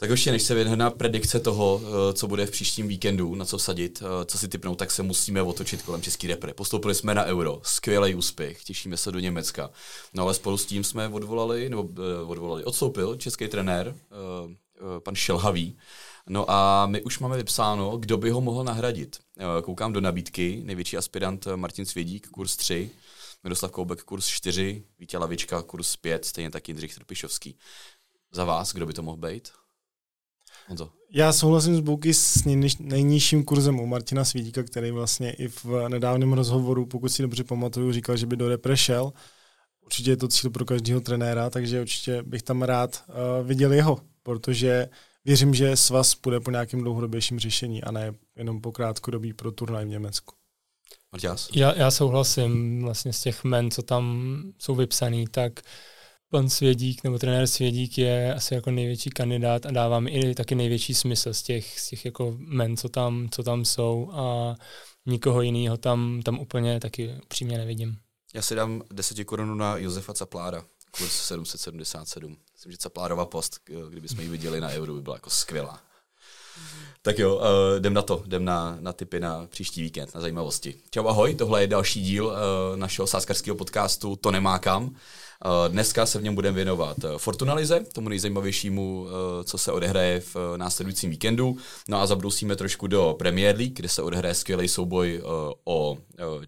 Tak ještě než se na predikce toho, eh, co bude v příštím víkendu, na co sadit, eh, co si typnout, tak se musíme otočit kolem český repre. Postoupili jsme na euro, skvělý úspěch, těšíme se do Německa. No ale spolu s tím jsme odvolali, nebo eh, odvolali, odstoupil český trenér, pan Šelhavý. No a my už máme vypsáno, kdo by ho mohl nahradit. Koukám do nabídky, největší aspirant Martin Svědík, kurz 3, Miroslav Koubek, kurz 4, Vítě Lavička, kurz 5, stejně tak Jindřich Trpišovský. Za vás, kdo by to mohl být? Honzo. Já souhlasím s Bouky s nejnižším kurzem u Martina Svídíka, který vlastně i v nedávném rozhovoru, pokud si dobře pamatuju, říkal, že by do repre šel. Určitě je to cíl pro každého trenéra, takže určitě bych tam rád uh, viděl jeho, protože věřím, že svaz půjde po nějakém dlouhodobějším řešení a ne jenom po krátkodobí pro turnaj v Německu. Marťás? Já, já souhlasím vlastně z těch men, co tam jsou vypsaný, tak uh, pan Svědík nebo trenér Svědík je asi jako největší kandidát a dává mi i taky největší smysl z těch, z těch jako men, co tam, co tam jsou a nikoho jiného tam, tam úplně taky upřímně nevidím. Já si dám 10 korun na Josefa Caplára, kurz 777. Myslím, že Caplárova post, kdybychom ji viděli na euro, by byla jako skvělá. Tak jo, uh, jdem na to, jdem na, na typy na příští víkend, na zajímavosti. Čau, ahoj, tohle je další díl uh, našeho sáskarského podcastu To nemá kam. Eh, dneska se v něm budeme věnovat eh, Fortunalize, tomu nejzajímavějšímu, eh, co se odehraje v následujícím víkendu. No a zabrousíme trošku do Premier League, kde se odehraje skvělý souboj o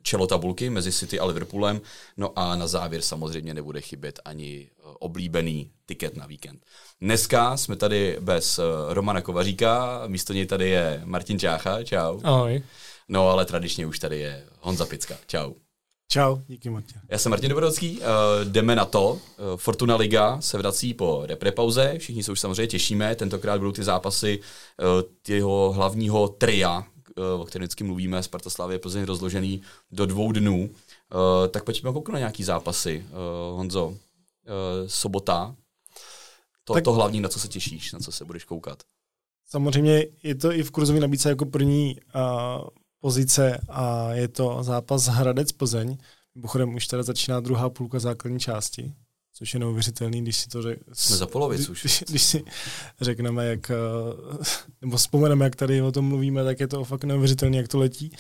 čelo tabulky mezi City a Liverpoolem. No a na závěr samozřejmě nebude chybět ani oblíbený tiket na víkend. Dneska jsme tady bez Romana Kovaříka, místo něj tady je Martin Čácha, čau. Ahoj. No ale tradičně už tady je Honza Picka, čau. Čau, díky Martin. Já jsem Martin Dobrodský, uh, jdeme na to. Uh, Fortuna Liga se vrací po reprepauze, všichni se už samozřejmě těšíme, tentokrát budou ty zápasy uh, těho hlavního tria, uh, o kterém vždycky mluvíme, Sparta Slavě Plzeň rozložený do dvou dnů. Uh, tak pojďme kouknout na nějaký zápasy. Uh, Honzo, uh, sobota, to, tak, to hlavní, na co se těšíš, na co se budeš koukat. Samozřejmě je to i v kurzové nabídce jako první uh, pozice a je to zápas Hradec Plzeň. Mimochodem už teda začíná druhá půlka základní části, což je neuvěřitelný, když si to řek... Jsme za polovic už. Když, když si řekneme, jak, eh, nebo vzpomeneme, jak tady o tom mluvíme, tak je to fakt neuvěřitelné, jak to letí.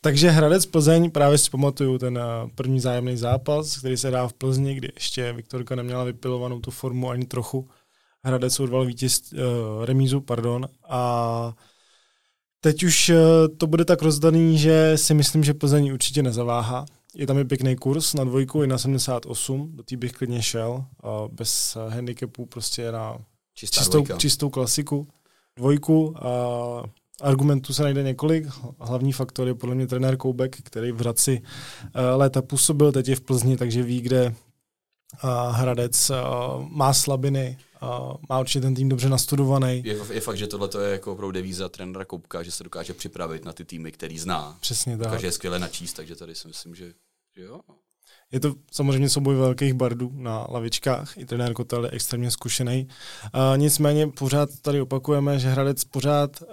Takže Hradec Plzeň, právě si pamatuju ten eh, první zájemný zápas, který se dá v Plzni, kdy ještě Viktorka neměla vypilovanou tu formu ani trochu. Hradec urval vítěz, uh, remízu, pardon, a Teď už eh, to bude tak rozdaný, že si myslím, že Plzeň určitě nezaváhá. Je tam i pěkný kurz na dvojku, i na 78, do té bych klidně šel, bez eh, handicapů prostě na Čistá čistou, čistou klasiku. Dvojku, a argumentů se najde několik. Hlavní faktor je podle mě trenér Koubek, který v Hradci eh, léta působil, teď je v Plzni, takže ví, kde Hradec má slabiny, má určitě ten tým dobře nastudovaný. Je, je fakt, že tohle je jako opravdu devíza trenéra Koupka, že se dokáže připravit na ty týmy, který zná. Přesně tak. Dokáže je skvěle načíst, takže tady si myslím, že, že jo. Je to samozřejmě souboj velkých bardů na lavičkách, i trenér Kotel je extrémně zkušený. Uh, nicméně pořád tady opakujeme, že Hradec pořád uh,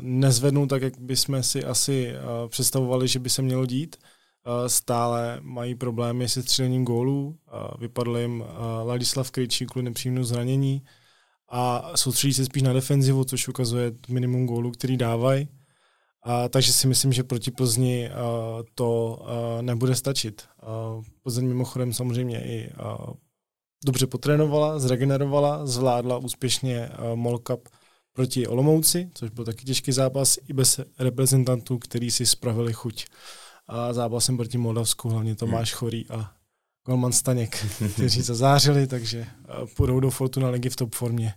nezvednul tak, jak bychom si asi uh, představovali, že by se mělo dít. Eh, stále mají problémy se střelením gólů. Eh, vypadl jim eh, Ladislav Krejčí kvůli nepříjemnému zranění a soustředí se spíš na defenzivu, což ukazuje minimum gólů, který dávají. A, takže si myslím, že proti Plzni uh, to uh, nebude stačit. Uh, Plzeň mimochodem samozřejmě i uh, dobře potrénovala, zregenerovala, zvládla úspěšně Mall Cup proti Olomouci, což byl taky těžký zápas, i bez reprezentantů, který si spravili chuť a zápasem proti Moldavsku, hlavně Tomáš hmm. Chorý a Golman Staněk, kteří zazářili, takže půjdou do Fortuna ligy v top formě.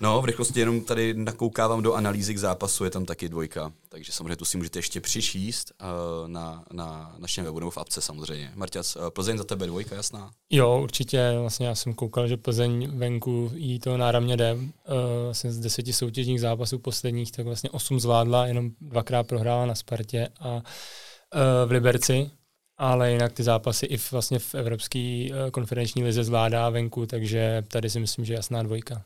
No, v rychlosti jenom tady nakoukávám do analýzy k zápasu, je tam taky dvojka, takže samozřejmě tu si můžete ještě přišíst uh, na, na našem webu nebo v apce samozřejmě. Marťas, uh, Plzeň za tebe dvojka, jasná? Jo, určitě, vlastně já jsem koukal, že Plzeň venku jí to náramně jde, uh, vlastně z deseti soutěžních zápasů posledních, tak vlastně osm zvládla, jenom dvakrát prohrála na Spartě a Eh, v Liberci, ale jinak ty zápasy i vlastně v Evropské eh, konferenční lize zvládá venku, takže tady si myslím, že jasná dvojka.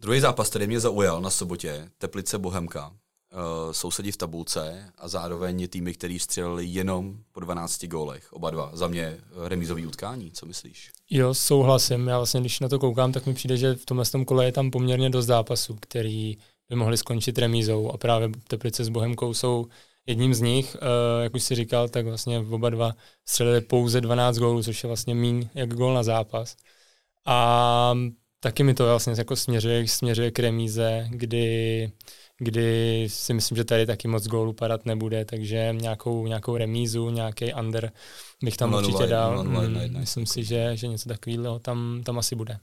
Druhý zápas, který mě zaujal na sobotě, Teplice Bohemka. uh, sousedí v tabulce a zároveň týmy, který střelili jenom po 12 gólech, oba dva. Za mě remízový utkání, co myslíš? Jo, souhlasím. Já vlastně, když na to koukám, tak mi přijde, že v tomhle tom kole je tam poměrně dost zápasů, který by mohli skončit remízou a právě Teplice s Bohemkou jsou jedním z nich. Uh, jak už si říkal, tak vlastně oba dva střelili pouze 12 gólů, což je vlastně míň jak gól na zápas. A taky mi to vlastně jako směřuje, směřuje k remíze, kdy, kdy si myslím, že tady taky moc gólů padat nebude, takže nějakou, nějakou remízu, nějaký under bych tam 0, určitě 0, dal. 0, 0, 1, 1. Myslím si, že, že něco takového tam, tam asi bude.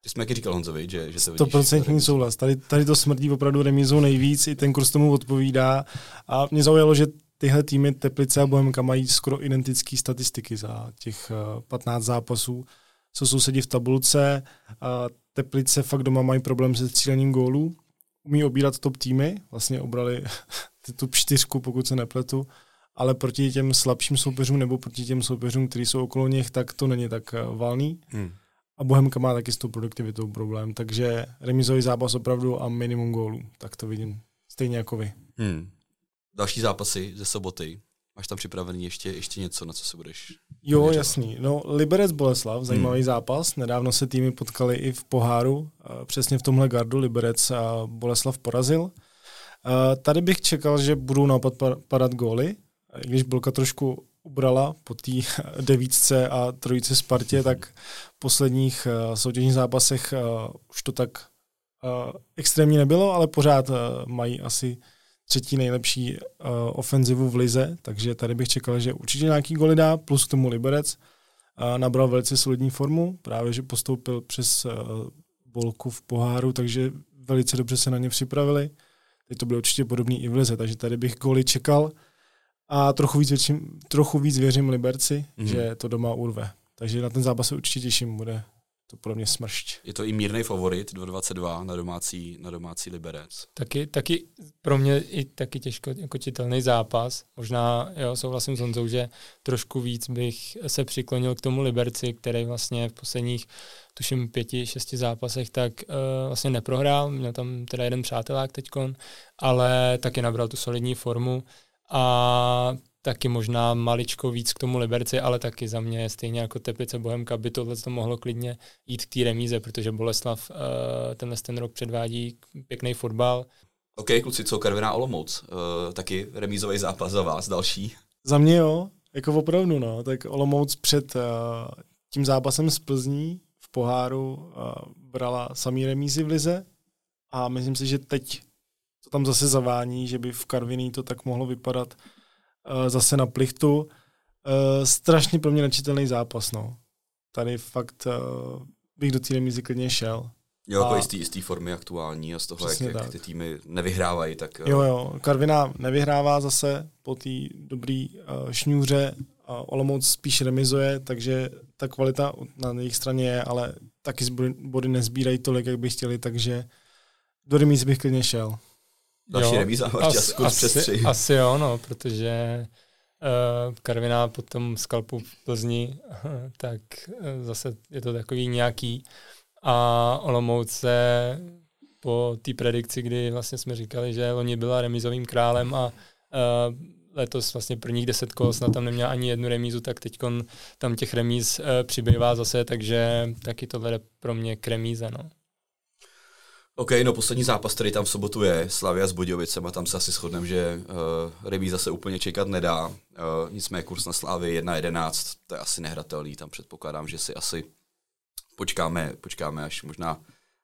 Ty jsme jaký říkal Honzovi, že, že to vidíš. procentní souhlas. Tady, tady to smrdí opravdu remízou nejvíc, i ten kurz tomu odpovídá. A mě zaujalo, že tyhle týmy Teplice a Bohemka mají skoro identické statistiky za těch 15 zápasů jsou sousedí v tabulce. A Teplice fakt doma mají problém se střílením gólů. Umí obírat top týmy, vlastně obrali tu čtyřku, pokud se nepletu, ale proti těm slabším soupeřům nebo proti těm soupeřům, kteří jsou okolo nich, tak to není tak eh, valný. Hmm. A Bohemka má taky s tou produktivitou problém, takže remizový zápas opravdu a minimum gólů, tak to vidím stejně jako vy. Hmm. Další zápasy ze soboty. Máš tam připravený ještě, ještě něco, na co se budeš Jo, měřovat? jasný. No, Liberec Boleslav, zajímavý hmm. zápas. Nedávno se týmy potkali i v poháru. Přesně v tomhle gardu Liberec a Boleslav porazil. Tady bych čekal, že budou naopak padat góly. Když Bolka trošku ubrala po té devítce a trojice Spartě, tak v posledních soutěžních zápasech už to tak extrémně nebylo, ale pořád mají asi třetí nejlepší uh, ofenzivu v lize, takže tady bych čekal, že určitě nějaký goly dá, plus k tomu Liberec. Uh, nabral velice solidní formu, právě že postoupil přes uh, bolku v poháru, takže velice dobře se na ně připravili. Teď to bylo určitě podobný i v lize, takže tady bych goly čekal a trochu víc, věřím, trochu víc věřím Liberci, mm-hmm. že to doma urve. Takže na ten zápas se určitě těším, bude to pro mě smršť. Je to i mírný favorit 2,22 na domácí, na domácí Liberec. Taky, taky pro mě i taky těžko jako čitelný zápas. Možná jo, souhlasím s Honzou, že trošku víc bych se přiklonil k tomu Liberci, který vlastně v posledních tuším pěti, šesti zápasech, tak uh, vlastně neprohrál. Měl tam teda jeden přátelák teďkon, ale taky nabral tu solidní formu a taky možná maličko víc k tomu Liberci, ale taky za mě stejně jako Teplice Bohemka by tohle to mohlo klidně jít k té remíze, protože Boleslav uh, tenhle ten rok předvádí pěkný fotbal. OK, kluci, co Karviná Olomouc? Uh, taky remízový zápas za vás, další? Za mě jo, jako opravdu no, tak Olomouc před uh, tím zápasem z Plzní v poháru uh, brala samý remízy v lize a myslím si, že teď to tam zase zavání, že by v Karviní to tak mohlo vypadat Eh, zase na plichtu. Uh, strašně pro mě nečitelný zápas, no. Tady fakt uh, bych do té remízy klidně šel. Jo, jako a... z té formy aktuální a z toho, jak, jak ty týmy nevyhrávají, tak... Jo, jo, Karvina nevyhrává zase po té dobré uh, šňůře, a Olomouc spíš remizuje, takže ta kvalita na jejich straně je, ale taky body nezbírají tolik, jak by chtěli, takže do remízy bych klidně šel. Další remíza, máš čas asi, přes tři. Asi jo, no, protože uh, Karviná po tom skalpu v Plzni, tak uh, zase je to takový nějaký. A Olomouc se po té predikci, kdy vlastně jsme říkali, že loni byla remizovým králem a uh, letos vlastně prvních deset kol snad tam neměla ani jednu remízu, tak teď tam těch remíz uh, přibývá zase, takže taky to vede pro mě k remíze. No. OK, no poslední zápas, který tam v sobotu je, Slavia s Budějovicem a tam se asi shodneme, že uh, remíza se úplně čekat nedá. Uh, nicméně kurz na Slávy 1.11, to je asi nehratelný, tam předpokládám, že si asi počkáme, počkáme až možná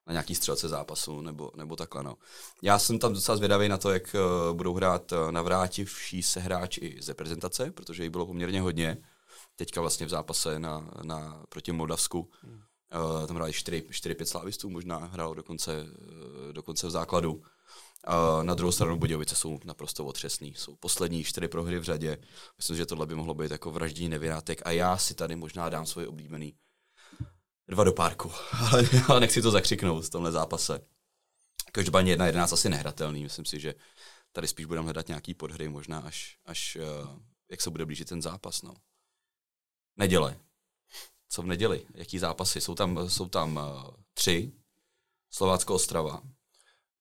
na nějaký střelce zápasu nebo, nebo takhle. No. Já jsem tam docela zvědavý na to, jak uh, budou hrát uh, navrátivší se hráči z reprezentace, protože jich bylo poměrně hodně. Teďka vlastně v zápase na, na proti Moldavsku. Hmm Uh, tam hráli 4-5 slávistů, možná hrál dokonce, uh, dokonce v základu. Uh, na druhou stranu Budějovice jsou naprosto otřesný. Jsou poslední čtyři prohry v řadě. Myslím, že tohle by mohlo být jako vraždění nevinátek a já si tady možná dám svoje oblíbený dva do párku, ale, ale nechci to zakřiknout v tomhle zápase. Každopádně 1-11 asi nehratelný. Myslím si, že tady spíš budeme hledat nějaký podhry, možná až, až jak se bude blížit ten zápas. No. Neděle, co v neděli, jaký zápasy. Jsou tam, jsou tam uh, tři, Slovácko Ostrava.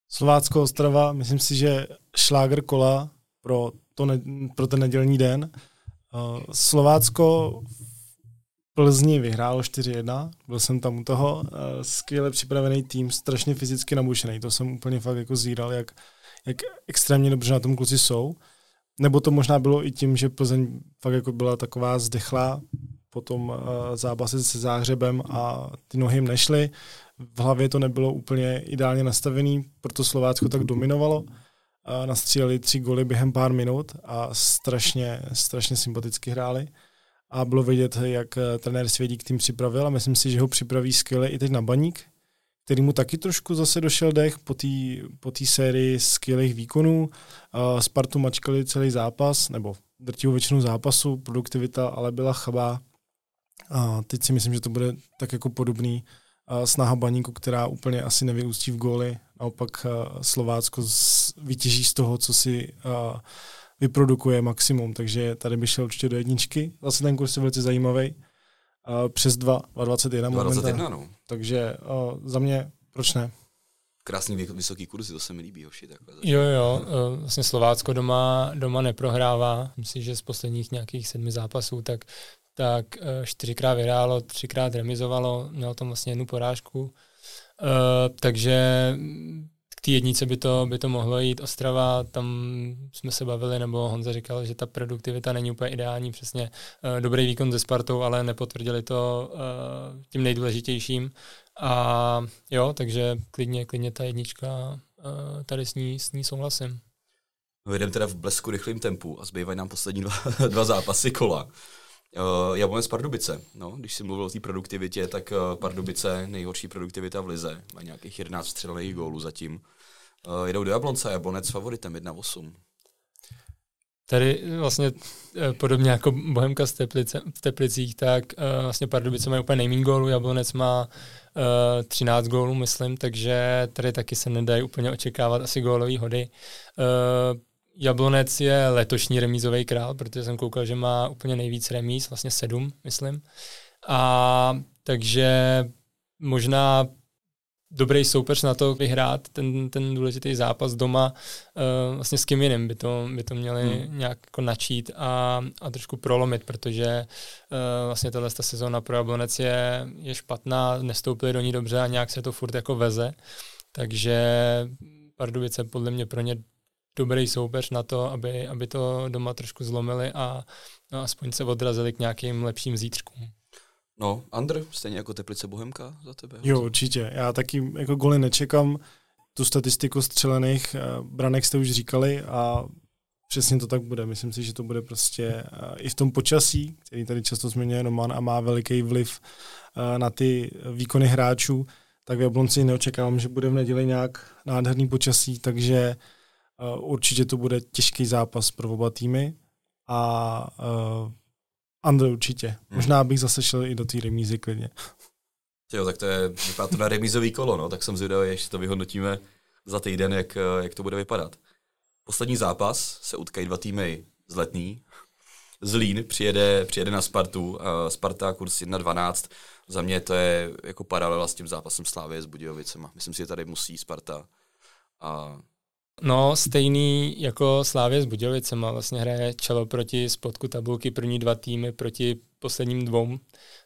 Slovácko Ostrava, myslím si, že šláger kola pro, to ne, pro ten nedělní den. Uh, Slovácko Plzni vyhrálo 4-1, byl jsem tam u toho, uh, skvěle připravený tým, strašně fyzicky nabušený, to jsem úplně fakt jako zíral, jak, jak extrémně dobře na tom kluci jsou. Nebo to možná bylo i tím, že Plzeň fakt jako byla taková zdechlá po tom uh, zápase se záhřebem a ty nohy jim nešly. V hlavě to nebylo úplně ideálně nastavený, proto Slovácko tak dominovalo. Uh, nastříleli tři goly během pár minut a strašně, strašně sympaticky hráli. A bylo vidět, jak uh, trenér Svědík tým připravil a myslím si, že ho připraví skvěle i teď na baník, který mu taky trošku zase došel dech po té po sérii skvělých výkonů. Spartu mačkali celý zápas, nebo drtivou většinu zápasu, produktivita ale byla chabá. A teď si myslím, že to bude tak jako podobný snaha baníku, která úplně asi nevyústí v góly. Naopak Slovácko z, vytěží z toho, co si vyprodukuje maximum, takže tady by šel určitě do jedničky. Zase ten kurz je velice zajímavý přes 2, 21 21, no. Takže za mě, proč ne? Krásný vysoký kurzy, to se mi líbí, hoši. Takhle jo, jo, uh, vlastně Slovácko doma, doma neprohrává. Myslím, že z posledních nějakých sedmi zápasů, tak tak uh, čtyřikrát vyhrálo, třikrát remizovalo, mělo tam vlastně jednu porážku. Uh, takže té jednice by to, by to mohlo jít. Ostrava, tam jsme se bavili, nebo Honza říkal, že ta produktivita není úplně ideální, přesně uh, dobrý výkon ze Spartou, ale nepotvrdili to tím nejdůležitějším. A jo, takže klidně, klidně ta jednička, tady s ní, s ní souhlasím. No jdem teda v blesku rychlým tempu a zbývají nám poslední dva, dva zápasy kola. Uh, Jablonec Pardubice. No, když jsem mluvil o té produktivitě, tak uh, Pardubice nejhorší produktivita v lize. Má nějakých 11 střelených gólů zatím. Uh, jedou do Jablonce, Jablonec favoritem 1-8. Tady vlastně podobně jako Bohemka v, Teplice, v Teplicích, tak uh, vlastně Pardubice mají úplně nejméně gólů, Jablonec má uh, 13 gólů, myslím, takže tady taky se nedají úplně očekávat asi gólový hody. Uh, Jablonec je letošní remízový král, protože jsem koukal, že má úplně nejvíc remíz, vlastně sedm, myslím. A takže možná dobrý soupeř na to vyhrát ten, ten důležitý zápas doma uh, vlastně s kým jiným by to, by to měli hmm. nějak jako načít a, a trošku prolomit, protože uh, vlastně tahle ta sezóna pro Jablonec je, je špatná, nestoupili do ní dobře a nějak se to furt jako veze, takže Pardubice podle mě pro ně dobrý soupeř na to, aby, aby to doma trošku zlomili a no, aspoň se odrazili k nějakým lepším zítřkům. No, Andr, stejně jako Teplice Bohemka za tebe? Jo, určitě. Já taky jako goly nečekám. Tu statistiku střelených uh, branek jste už říkali a přesně to tak bude. Myslím si, že to bude prostě uh, i v tom počasí, který tady často zmiňuje Roman a má veliký vliv uh, na ty výkony hráčů, tak v Jablonci neočekávám, že bude v neděli nějak nádherný počasí, takže určitě to bude těžký zápas pro oba týmy a uh, Andre určitě. Hmm. Možná bych zase šel i do té remízy klidně. Jo, tak to je, vypadá to na remízový kolo, no, tak jsem zvědavý, ještě to vyhodnotíme za týden, jak, jak to bude vypadat. Poslední zápas se utkají dva týmy z Letný. Zlín přijede, přijede na Spartu, uh, Sparta kurz 1.12. Za mě to je jako paralela s tím zápasem Slávy s Budějovicema. Myslím si, že tady musí Sparta a No, stejný jako Slávě s Budějovicema. Vlastně hraje čelo proti spodku tabulky první dva týmy proti posledním dvou.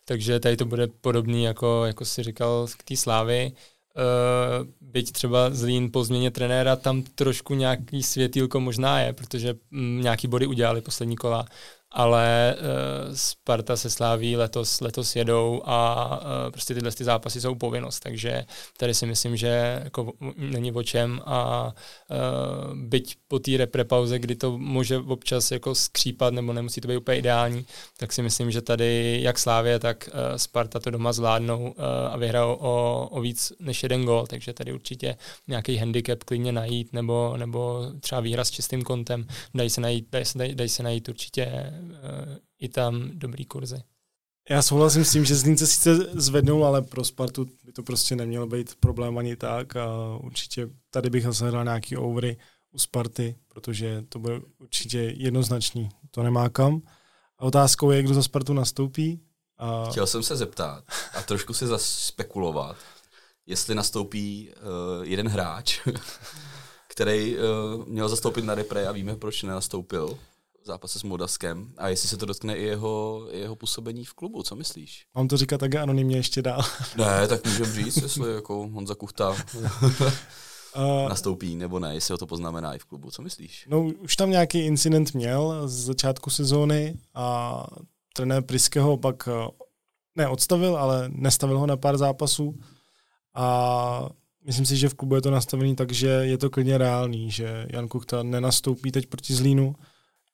Takže tady to bude podobný, jako, jako si říkal, k té Slávy. Uh, byť třeba Zlín po změně trenéra, tam trošku nějaký světýlko možná je, protože mm, nějaký body udělali poslední kola, ale uh, Sparta se sláví letos, letos jedou a uh, prostě tyhle ty zápasy jsou povinnost, takže tady si myslím, že jako není o čem a uh, byť po té repre pauze, kdy to může občas jako skřípat nebo nemusí to být úplně ideální, tak si myslím, že tady jak Slávě, tak uh, Sparta to doma zvládnou uh, a vyhrajou o, o víc než jeden gol, takže tady určitě nějaký handicap klidně najít nebo, nebo třeba výhra s čistým kontem, dají se najít, dají se, dají, dají se najít určitě i tam dobrý kurzy. Já souhlasím s tím, že Zlínce sice zvednul, ale pro Spartu by to prostě nemělo být problém ani tak a určitě tady bych zase hrál nějaký overy u Sparty, protože to bude určitě jednoznačný. To nemá kam. A otázkou je, kdo za Spartu nastoupí. A... Chtěl jsem se zeptat a trošku si zaspekulovat, jestli nastoupí uh, jeden hráč, který uh, měl zastoupit na repre a víme, proč nenastoupil zápase s Moldavskem a jestli se to dotkne i jeho, jeho působení v klubu, co myslíš? Mám to říkat tak anonymně ještě dál. ne, tak můžeme říct, jestli jako Honza Kuchta uh, nastoupí nebo ne, jestli ho to poznamená i v klubu, co myslíš? No, už tam nějaký incident měl z začátku sezóny a trenér Priského pak neodstavil, ale nestavil ho na pár zápasů a myslím si, že v klubu je to nastavený tak, že je to klidně reálný, že Jan Kuchta nenastoupí teď proti Zlínu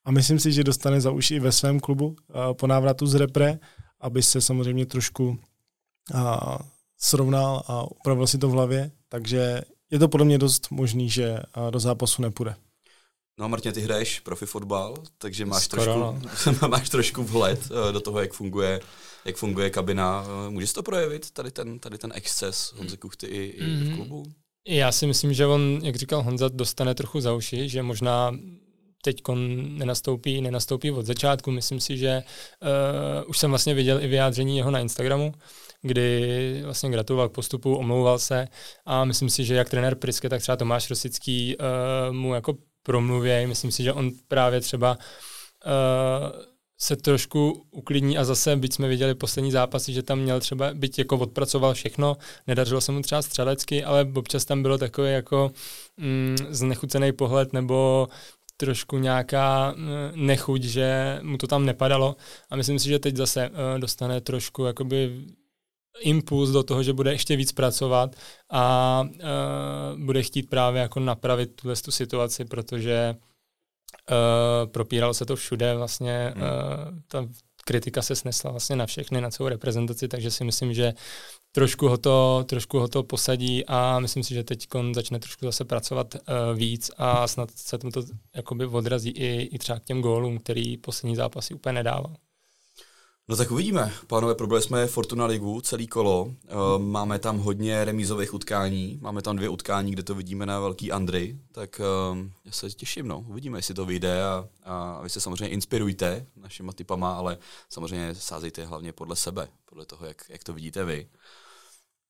a myslím si, že dostane za uši i ve svém klubu po návratu z repre, aby se samozřejmě trošku srovnal a upravil si to v hlavě, takže je to podle mě dost možný, že do zápasu nepůjde. No a Martin, ty hraješ profi fotbal, takže máš, Skoro, trošku, no. máš trošku vhled eh, do toho, jak funguje, jak funguje kabina. Eh, můžeš to projevit, tady ten, tady ten exces Honzy Kuchty i, i v mhm. klubu? Já si myslím, že on, jak říkal Honza, dostane trochu za uši, že možná teď nenastoupí, nenastoupí od začátku. Myslím si, že uh, už jsem vlastně viděl i vyjádření jeho na Instagramu, kdy vlastně gratuloval k postupu, omlouval se a myslím si, že jak trenér Priske, tak třeba Tomáš Rosický uh, mu jako promluvěj. Myslím si, že on právě třeba uh, se trošku uklidní a zase, byť jsme viděli poslední zápasy, že tam měl třeba, byť jako odpracoval všechno, nedařilo se mu třeba střelecky, ale občas tam bylo takový jako mm, znechucený pohled nebo trošku nějaká mm, nechuť, že mu to tam nepadalo a myslím si, že teď zase uh, dostane trošku jakoby impuls do toho, že bude ještě víc pracovat a uh, bude chtít právě jako napravit tuhle tu situaci, protože uh, propíralo se to všude, vlastně hmm. uh, ta kritika se snesla vlastně na všechny, na celou reprezentaci, takže si myslím, že trošku ho to, trošku ho to posadí a myslím si, že teď začne trošku zase pracovat uh, víc a snad se tomu to jakoby odrazí i, i třeba k těm gólům, který poslední zápasy úplně nedával. No tak uvidíme. Pánové, probili jsme Fortuna Ligu celý kolo. Eh, máme tam hodně remízových utkání. Máme tam dvě utkání, kde to vidíme na velký Andry. Tak eh, já se těším, no. Uvidíme, jestli to vyjde a, a vy se samozřejmě inspirujte našima typama, ale samozřejmě sázejte hlavně podle sebe, podle toho, jak, jak to vidíte vy.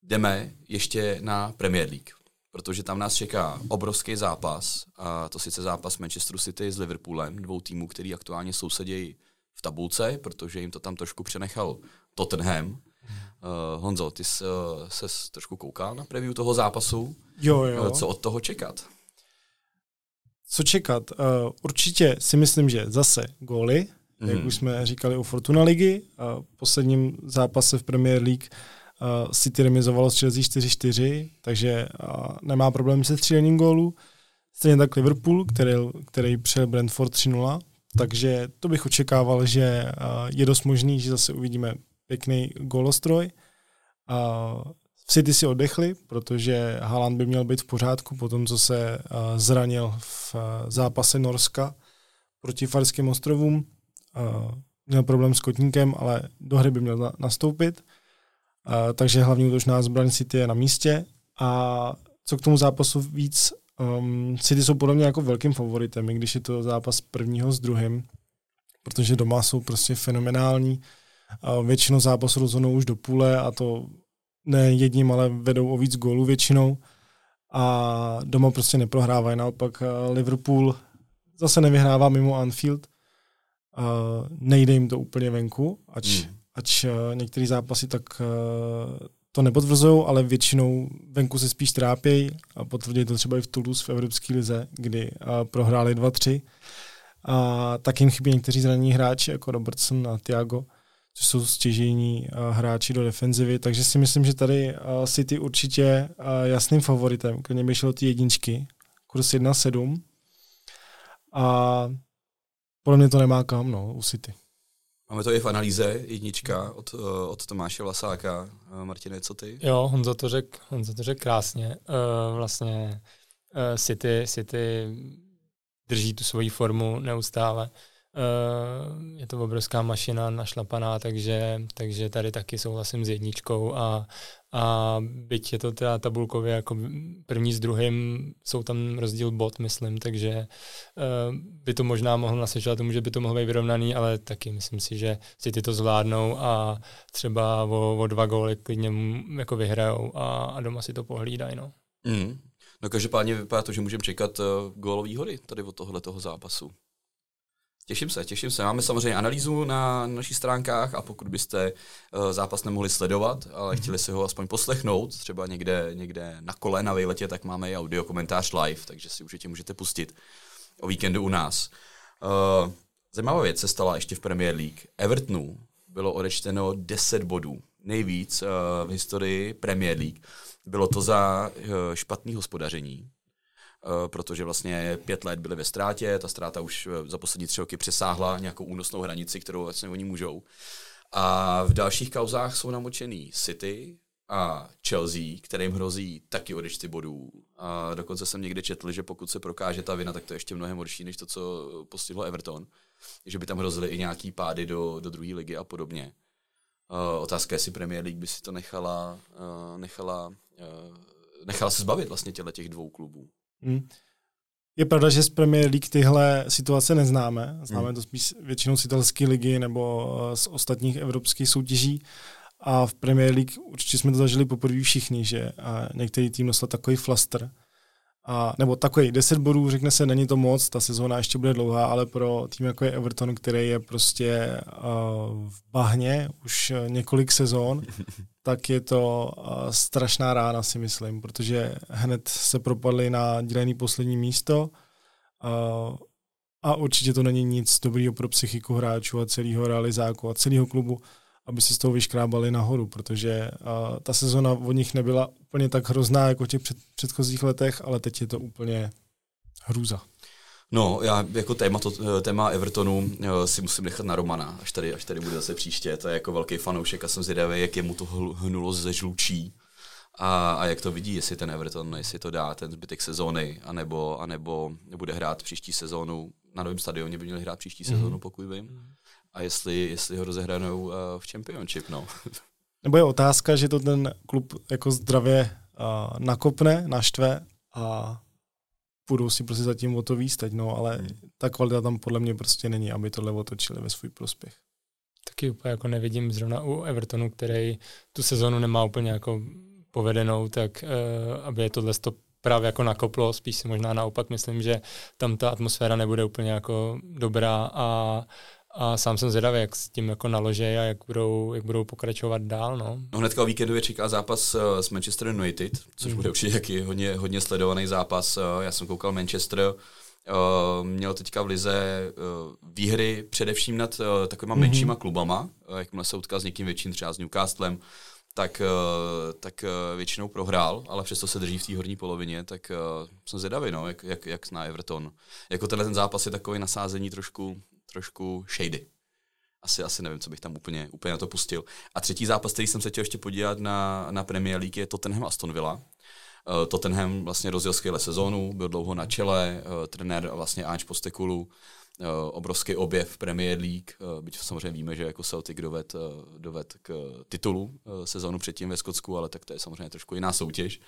Jdeme ještě na Premier League, protože tam nás čeká obrovský zápas, a to sice zápas Manchester City s Liverpoolem, dvou týmů, který aktuálně sousedí v tabulce, protože jim to tam trošku přenechal Tottenham. Uh, Honzo, ty jsi, uh, ses trošku koukal na preview toho zápasu. Jo, jo. Uh, co od toho čekat? Co čekat? Uh, určitě si myslím, že zase góly, mm. jak mhm. už jsme říkali u Fortuna ligy. Uh, posledním zápase v Premier League uh, City remizovalo s Chelsea 4-4, takže uh, nemá problém se střílením gólů. Stejně tak Liverpool, který, který přijel Brentford 3-0, takže to bych očekával, že je dost možný, že zase uvidíme pěkný golostroj. V City si oddechli, protože Haaland by měl být v pořádku po tom, co se zranil v zápase Norska proti Farským ostrovům. Měl problém s kotníkem, ale do hry by měl nastoupit. Takže hlavní útočná zbraň City je na místě. A co k tomu zápasu víc Um, City jsou podle mě jako velkým favoritem, i když je to zápas prvního s druhým, protože doma jsou prostě fenomenální. A většinou zápasu rozhodnou už do půle a to ne jedním, ale vedou o víc gólů většinou. A doma prostě neprohrávají. Naopak eh, Liverpool zase nevyhrává mimo Anfield. A nejde jim to úplně venku, ač, mm. Ač eh, některé zápasy tak eh, to nepotvrzují, ale většinou venku se spíš trápějí a potvrdí to třeba i v Toulouse v Evropské lize, kdy prohráli 2-3. A tak jim chybí někteří zranění hráči, jako Robertson a Thiago, což jsou stěžení hráči do defenzivy, takže si myslím, že tady City určitě jasným favoritem, klidně by šlo ty jedničky, kurz 1-7. A podle mě to nemá kam, no, u City. Máme to i v analýze, jednička od, eh, od Tomáše Lasáka. Eh, Martine, co ty? Jo, Honza to řekl řek krásně. Uh, vlastně City, City drží tu svoji formu neustále. Je to obrovská mašina našlapaná, takže, takže tady taky souhlasím s jedničkou a, a byť je to teda tabulkově jako první s druhým, jsou tam rozdíl bod, myslím, takže uh, by to možná mohlo nasvědčovat tomu, že by to mohlo být vyrovnaný, ale taky myslím si, že si ty to zvládnou a třeba o, o dva góly klidně jako vyhrajou a, a doma si to pohlídají. No. Mm. No každopádně vypadá to, že můžeme čekat uh, gólový hody tady od tohle toho zápasu. Těším se, těším se. Máme samozřejmě analýzu na našich stránkách a pokud byste uh, zápas nemohli sledovat, ale mm-hmm. chtěli si ho aspoň poslechnout, třeba někde, někde na kole na vejletě, tak máme i audio komentář live, takže si určitě můžete pustit o víkendu u nás. Uh, zajímavá věc se stala ještě v Premier League. Evertonu bylo odečteno 10 bodů, nejvíc uh, v historii Premier League. Bylo to za špatný hospodaření, Eh, protože vlastně pět let byli ve ztrátě, ta ztráta už eh, za poslední tři roky přesáhla nějakou únosnou hranici, kterou vlastně oni můžou. A v dalších kauzách jsou namočený City a Chelsea, kterým hrozí taky odečty bodů. A dokonce jsem někde četl, že pokud se prokáže ta vina, tak to je ještě mnohem horší, než to, co postihlo Everton. Že by tam hrozily i nějaký pády do, do druhé ligy a podobně. Uh, otázka je, jestli Premier League by si to nechala, uh, nechala, uh, nechala se zbavit vlastně těchto těch dvou klubů. Hmm. Je pravda, že z Premier League tyhle situace neznáme. Známe hmm. to spíš většinou z italské ligy nebo eh, z ostatních evropských soutěží. A v Premier League určitě jsme to zažili poprvé všichni, že a některý tým dostal takový flaster, a, nebo takový 10 bodů, řekne se, není to moc, ta sezóna ještě bude dlouhá, ale pro tým jako je Everton, který je prostě uh, v bahně už několik sezón, tak je to uh, strašná rána, si myslím, protože hned se propadli na dílený poslední místo uh, a určitě to není nic dobrýho pro psychiku hráčů a celého realizáku a celého klubu, aby se z toho vyškrábali nahoru, protože uh, ta sezona od nich nebyla úplně tak hrozná jako v těch před, předchozích letech, ale teď je to úplně hrůza. No, já jako téma, to, téma Evertonu eh, si musím nechat na Romana, až tady, až tady bude zase příště. To je jako velký fanoušek a jsem zvědavý, jak jemu to hnulo ze žlučí a, a jak to vidí, jestli ten Everton, jestli to dá ten zbytek sezóny, anebo, anebo bude hrát příští sezónu. Na novém stadioně by měli hrát příští mm. sezónu, pokud vím. Mm a jestli, jestli ho rozehranou uh, v Championship. No. Nebo je otázka, že to ten klub jako zdravě uh, nakopne, naštve a budou si prostě zatím o to výstať, no, ale hmm. ta kvalita tam podle mě prostě není, aby tohle otočili ve svůj prospěch. Taky úplně jako nevidím zrovna u Evertonu, který tu sezonu nemá úplně jako povedenou, tak uh, aby je tohle to právě jako nakoplo, spíš si možná naopak myslím, že tam ta atmosféra nebude úplně jako dobrá a a sám jsem zvědavý, jak s tím jako naloží a jak budou, jak budou pokračovat dál. No. no hnedka o víkendu je čeká zápas uh, s Manchester United, což mm. bude určitě jaký hodně, hodně sledovaný zápas. Uh, já jsem koukal Manchester, uh, měl teďka v lize výhry především nad takovýma mm-hmm. menšíma klubama, jakmile se utkal s někým větším, třeba s Newcastlem, tak, tak většinou prohrál, ale přesto se drží v té horní polovině, tak jsem zvědavý, no, jak, jak, jak na Everton. Jako tenhle ten zápas je takový nasázení trošku trošku shady. Asi, asi nevím, co bych tam úplně, úplně na to pustil. A třetí zápas, který jsem se chtěl ještě podívat na, na Premier League, je Tottenham Aston Villa. Uh, Tottenham vlastně rozjel skvěle sezónu, byl dlouho na čele, uh, trenér vlastně Ange Postekulu, uh, obrovský objev Premier League, byť samozřejmě víme, že jako Celtic doved, doved k titulu sezónu předtím ve Skotsku, ale tak to je samozřejmě trošku jiná soutěž.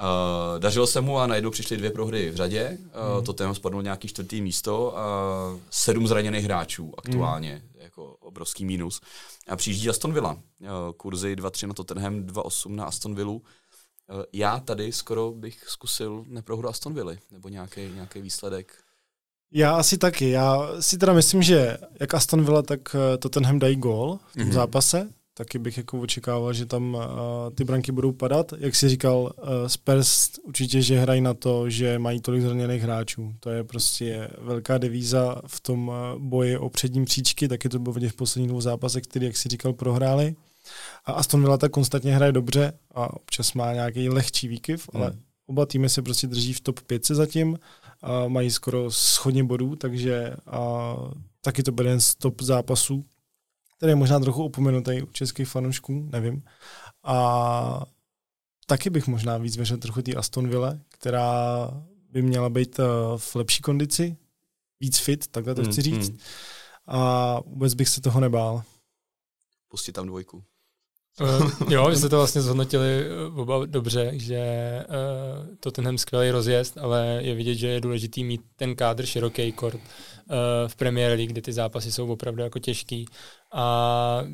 Uh, Uh, dařilo se mu a najednou přišly dvě prohry v řadě. Uh. To téma spadlo nějaký čtvrtý místo a sedm zraněných hráčů aktuálně, mm. jako obrovský mínus. A přijíždí Aston Villa. Uh, kurzy 2-3 na Tottenham, 2-8 na Aston Villa. Uh, já tady skoro bych zkusil neprohru Aston Villa, nebo nějaký, nějaký výsledek. Já asi taky. Já si teda myslím, že jak Aston Villa, tak Tottenham dají gól v tom mm-hmm. zápase taky bych jako očekával, že tam uh, ty branky budou padat. Jak si říkal, uh, Spurs určitě, že hrají na to, že mají tolik zraněných hráčů. To je prostě velká devíza v tom uh, boji o předním příčky, taky to bylo vidět v posledních dvou zápasech, který, jak si říkal, prohráli. A Aston Villa tak konstantně hraje dobře a občas má nějaký lehčí výkyv, hmm. ale oba týmy se prostě drží v top 5 zatím, a mají skoro schodně bodů, takže a taky to bude jeden z top zápasů který je možná trochu opomenutý u českých fanoušků, nevím. A taky bych možná víc věřil trochu té Aston Ville, která by měla být eh, v lepší kondici, víc fit, takhle to chci říct. A vůbec bych se toho nebál. Pustit tam dvojku. Uh, jo, vy jste to vlastně zhodnotili oba dobře, že uh, to tenhle skvělý rozjezd, ale je vidět, že je důležitý mít ten kádr široký kort uh, v Premier League, kde ty zápasy jsou opravdu jako těžký. A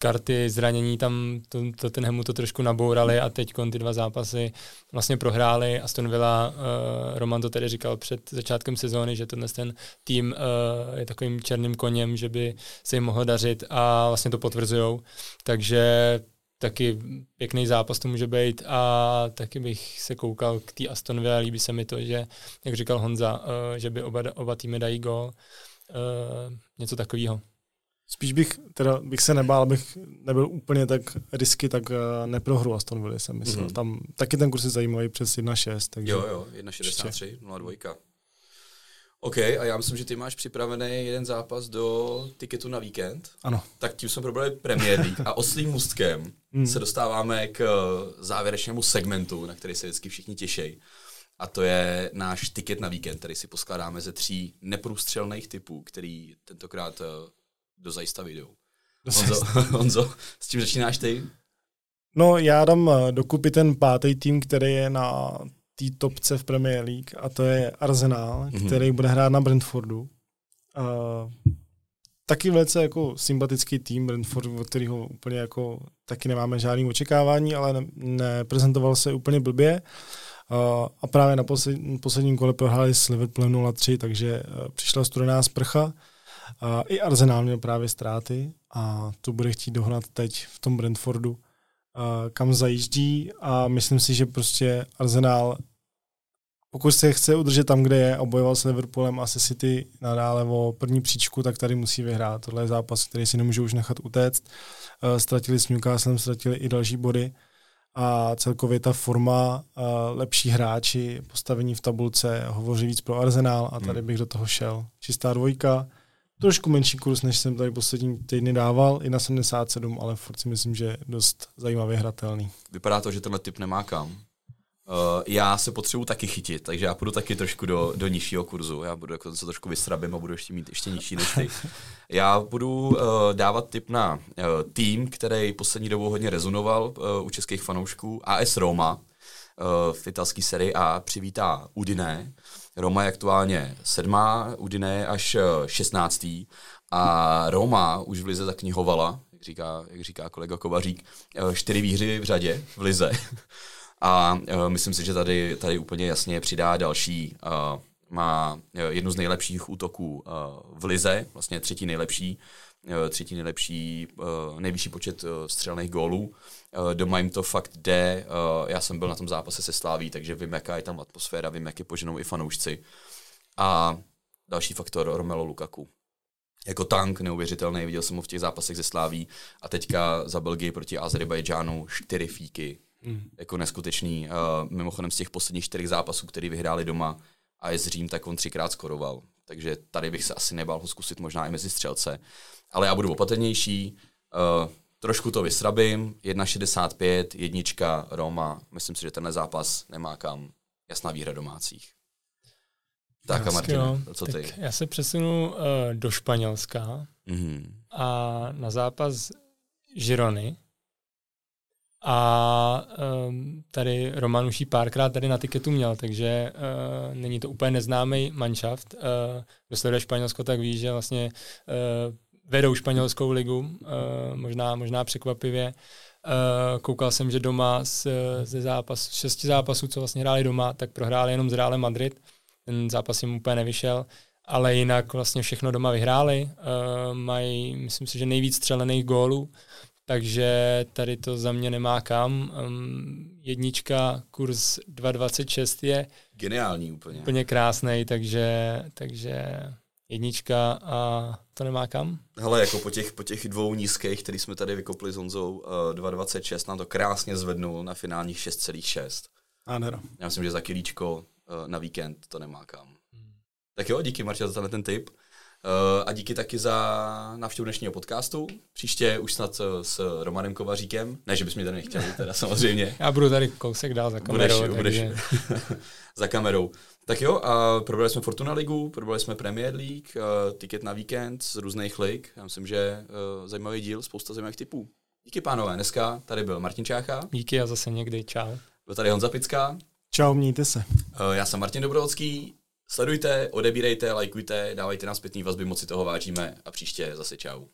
karty zranění tam to, to ten hemu to trošku nabourali a teď ty dva zápasy vlastně prohráli. Aston Villa, uh, Roman to tedy říkal před začátkem sezóny, že tenhle ten tým uh, je takovým černým koněm, že by se jim mohlo dařit a vlastně to potvrzujou. Takže taky pěkný zápas to může být a taky bych se koukal k té Aston Villa. Líbí se mi to, že, jak říkal Honza, uh, že by oba, oba týmy dají gol. Uh, něco takového. Spíš bych, teda bych se nebál, abych nebyl úplně tak risky, tak uh, neprohru Aston Villa, jsem myslel. Mm-hmm. Tam taky ten kurz je zajímavý přes 1.6. Takže jo, jo, 1.63, 0.2. OK, a já myslím, že ty máš připravený jeden zápas do tiketu na víkend. Ano. Tak tím jsme probrali Premier League a oslým můstkem mm. se dostáváme k eh, závěrečnému segmentu, na který se vždycky všichni těší. A to je náš tiket na víkend, který si poskládáme ze tří neprůstřelných typů, který tentokrát eh, do zajista vyjdou. Honzo, Honzo, s čím začínáš ty? No, já dám eh, dokupy ten pátý tým, který je na té topce v Premier League a to je Arsenal, mm-hmm. který bude hrát na Brentfordu. Uh, taky velice jako sympatický tým Brentford, od kterého úplně jako taky nemáme žádný očekávání, ale ne, neprezentoval se úplně blbě. Uh, a právě na posled, posledním kole prohráli s Liverpoolem 0-3, takže uh, přišla studená sprcha. Uh, I Arsenal měl právě ztráty a to bude chtít dohnat teď v tom Brentfordu, uh, kam zajíždí a myslím si, že prostě Arsenal pokud se chce udržet tam, kde je a bojoval s Liverpoolem a se City nadále o první příčku, tak tady musí vyhrát. Tohle je zápas, který si nemůžou už nechat utéct. Uh, ztratili s Newcastlem, ztratili i další body a celkově ta forma, uh, lepší hráči, postavení v tabulce hovoří víc pro Arsenal a tady hmm. bych do toho šel. Čistá dvojka, trošku menší kurz, než jsem tady poslední týdny dával, i na 77, ale furt si myslím, že je dost zajímavě hratelný. Vypadá to, že tenhle typ nemá kam. Uh, já se potřebuji taky chytit, takže já půjdu taky trošku do, do nižšího kurzu. Já budu jako se trošku vysrabím a budu ještě mít ještě nižší než ty. Já budu uh, dávat tip na uh, tým, který poslední dobou hodně rezonoval uh, u českých fanoušků, AS Roma uh, v italské sérii A přivítá Udine. Roma je aktuálně sedmá, Udine je až šestnáctý a Roma už v Lize zaknihovala, jak říká, jak říká kolega Kovařík, čtyři výhry v řadě v Lize. A uh, myslím si, že tady, tady úplně jasně přidá další. Má jednu z nejlepších útoků v Lize, vlastně třetí nejlepší, třetí nejlepší, nejvyšší počet střelných gólů. Uh, doma jim to fakt jde. Uh, já jsem byl na tom zápase se Sláví, takže vím, jaká je tam atmosféra, vím, jak je poženou i fanoušci. A další faktor Romelo Lukaku jako tank neuvěřitelný, viděl jsem ho v těch zápasech ze Sláví a teďka za Belgii proti Azerbajdžánu čtyři fíky, Mm. Jako neskutečný. Uh, mimochodem z těch posledních čtyřech zápasů, který vyhráli doma a je z Řím, tak on třikrát skoroval. Takže tady bych se asi nebál ho zkusit možná i mezi střelce. Ale já budu opatrnější, uh, trošku to vysrabím, 1,65, jednička Roma. Myslím si, že tenhle zápas nemá kam. Jasná výhra domácích. Tak a Martin, co ty? já se přesunu uh, do Španělska mm-hmm. a na zápas Žirony a um, tady Roman už ji párkrát tady na tiketu měl, takže uh, není to úplně neznámý manšaft. Uh, kdo sleduje Španělsko, tak ví, že vlastně uh, vedou španělskou ligu, uh, možná, možná překvapivě. Uh, koukal jsem, že doma z, ze zápas, šesti zápasů, co vlastně hráli doma, tak prohráli jenom z Real Madrid. Ten zápas jim úplně nevyšel, ale jinak vlastně všechno doma vyhráli. Uh, mají, myslím si, že nejvíc střelených gólů takže tady to za mě nemá kam. Um, jednička, kurz 2,26 je geniální úplně. Úplně krásný, takže, takže jednička a to nemá kam. Hele, jako po těch, po těch dvou nízkých, který jsme tady vykopli s Honzou, uh, 2,26 nám to krásně zvednul na finálních 6,6. Ano. Já myslím, že za kilíčko uh, na víkend to nemá kam. Hmm. Tak jo, díky Marta za ten tip. A díky taky za návštěvu dnešního podcastu. Příště už snad s Romanem Kovaříkem. Ne, že bychom mě tady nechtěli, teda samozřejmě. Já budu tady kousek dál za kamerou. Budeš, takže... budeš za kamerou. Tak jo, a probrali jsme Fortuna Ligu, probrali jsme Premier League, uh, tiket na víkend z různých lig. Já myslím, že zajímavý díl, spousta zajímavých typů. Díky pánové, dneska tady byl Martin Čácha. Díky a zase někdy, čau. Byl tady Honza Pická. Čau, mějte se. Já jsem Martin Dobrovodský. Sledujte, odebírejte, lajkujte, dávajte nám zpětný vazby, moc si toho vážíme a příště zase čau.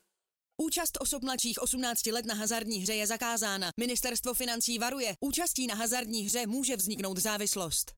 Účast osob mladších 18 let na hazardní hře je zakázána. Ministerstvo financí varuje. Účastí na hazardní hře může vzniknout závislost.